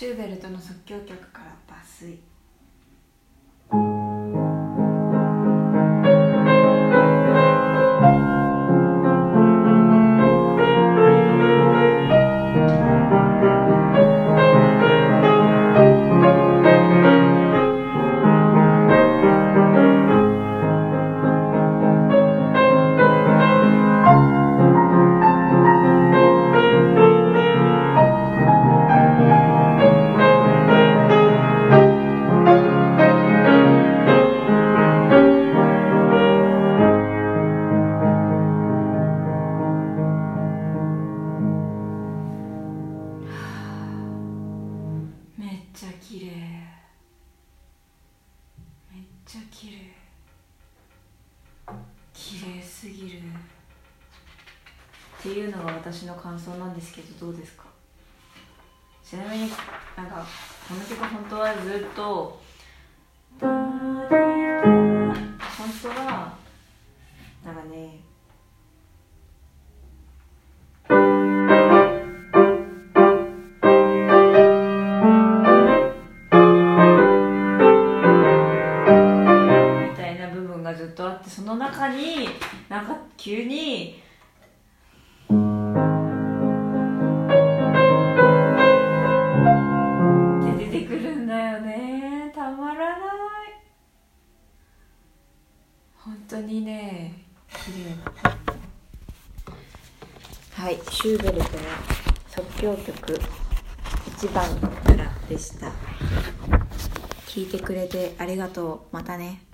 シューベルトの即興曲から抜粋。綺麗。めっちゃ綺麗。綺麗すぎる。っていうのが私の感想なんですけどどうですか？ちなみになんかこの曲本当はずっと本当はなんかねってその中になんか急にって出てくるんだよね。たまらない。本当にね綺麗はい。シューベルトの即興曲1番からでした。聞いてくれてありがとう。またね。